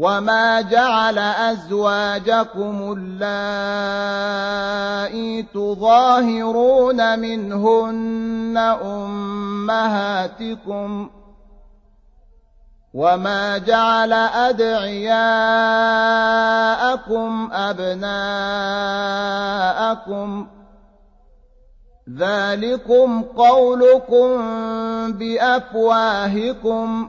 وما جعل أزواجكم اللائي تظاهرون منهن أمهاتكم وما جعل أدعياءكم أبناءكم ذلكم قولكم بأفواهكم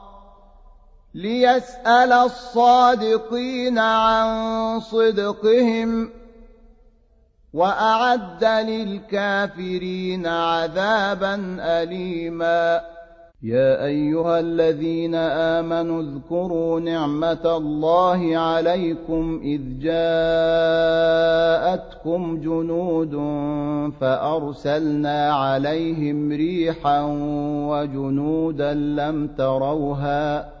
ليسأل الصادقين عن صدقهم وأعد للكافرين عذابا أليما. يا أيها الذين آمنوا اذكروا نعمة الله عليكم إذ جاءتكم جنود فأرسلنا عليهم ريحا وجنودا لم تروها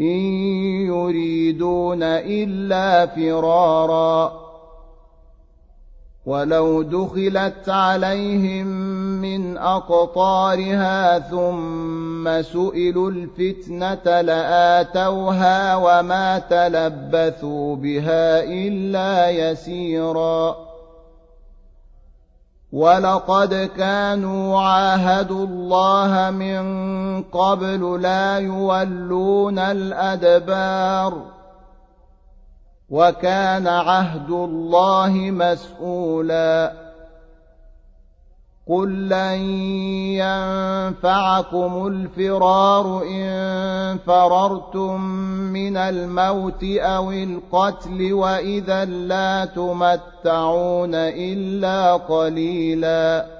إن يريدون إلا فرارا. ولو دخلت عليهم من أقطارها ثم سئلوا الفتنة لآتوها وما تلبثوا بها إلا يسيرا. ولقد كانوا عاهدوا الله من قبل لا يولون الأدبار وكان عهد الله مسؤولا قل لن ينفعكم الفرار ان فررتم من الموت أو القتل واذا لا تمتعون الا قليلا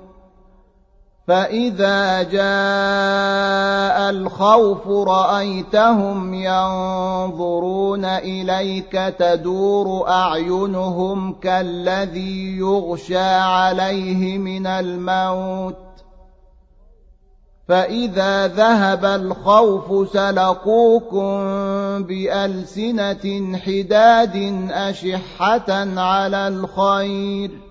فإذا جاء الخوف رأيتهم ينظرون إليك تدور أعينهم كالذي يغشى عليه من الموت. فإذا ذهب الخوف سلقوكم بألسنة حداد أشحة على الخير ۖ.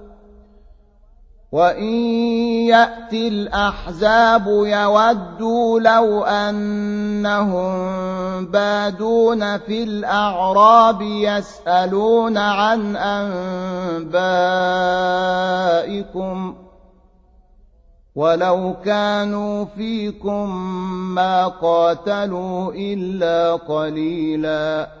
وإن يأتي الأحزاب يودوا لو أنهم بادون في الأعراب يسألون عن أنبائكم ولو كانوا فيكم ما قاتلوا إلا قليلاً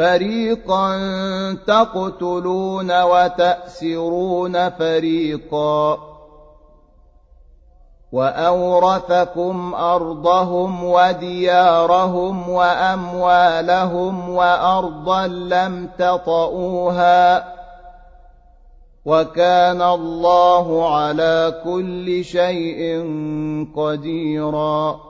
فريقا تقتلون وتأسرون فريقا وأورثكم أرضهم وديارهم وأموالهم وأرضا لم تطئوها وكان الله على كل شيء قديراً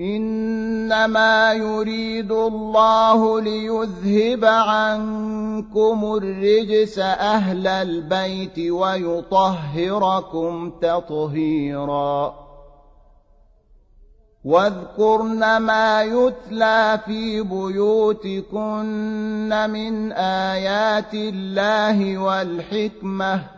إنما يريد الله ليذهب عنكم الرجس أهل البيت ويطهركم تطهيرا. واذكرن ما يتلى في بيوتكن من آيات الله والحكمة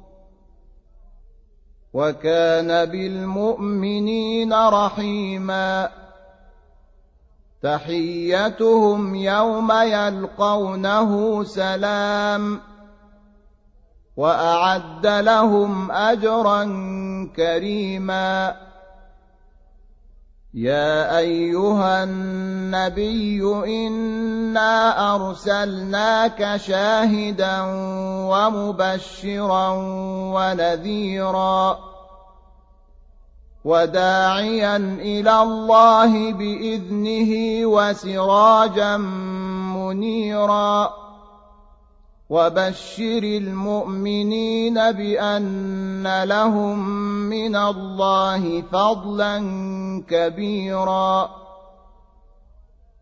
وكان بالمؤمنين رحيما. تحيتهم يوم يلقونه سلام. وأعد لهم أجرا كريما. يا أيها النبي إنا أرسلناك شاهدا ومبشرا ونذيرا وداعيا إلى الله بإذنه وسراجا منيرا وبشر المؤمنين بأن لهم من الله فضلا كبيرا.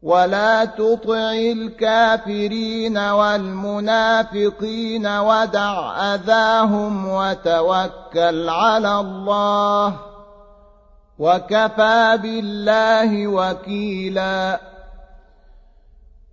ولا تطع الكافرين والمنافقين ودع أذاهم وتوكل على الله وكفى بالله وكيلا.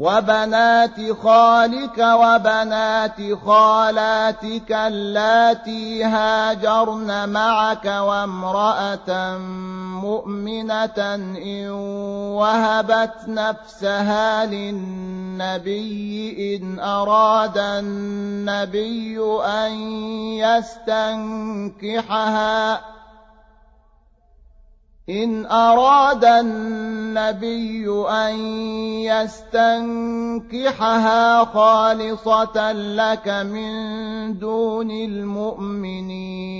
وبنات خالك وبنات خالاتك اللاتي هاجرن معك وامرأة مؤمنة إن وهبت نفسها للنبي إن أراد النبي أن يستنكحها إن أراد النبي أن يستنكحها خالصة لك من دون المؤمنين.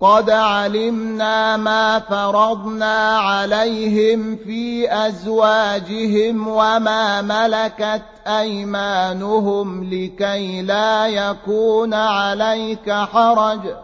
قد علمنا ما فرضنا عليهم في أزواجهم وما ملكت أيمانهم لكي لا يكون عليك حرج.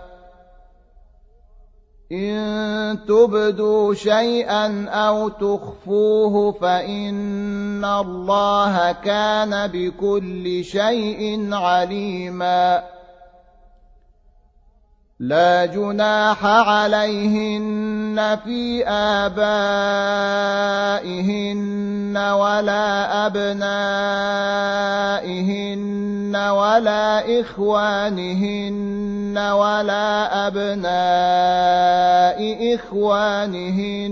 إن تبدوا شيئا أو تخفوه فإن الله كان بكل شيء عليما لا جناح عليهن في آبائهن ولا أبنائهن ولا إخوانهن ولا أبناء إخوانهن.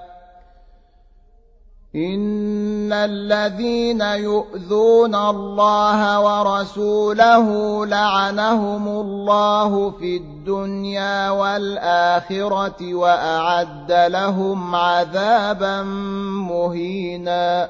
إن الذين يؤذون الله ورسوله لعنهم الله في الدنيا والآخرة وأعد لهم عذابا مهيناً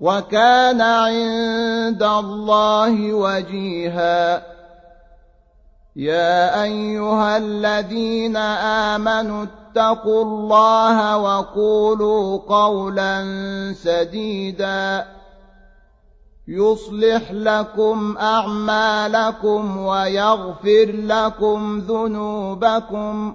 وكان عند الله وجيها. يا أيها الذين آمنوا اتقوا الله وقولوا قولا سديدا. يصلح لكم أعمالكم ويغفر لكم ذنوبكم.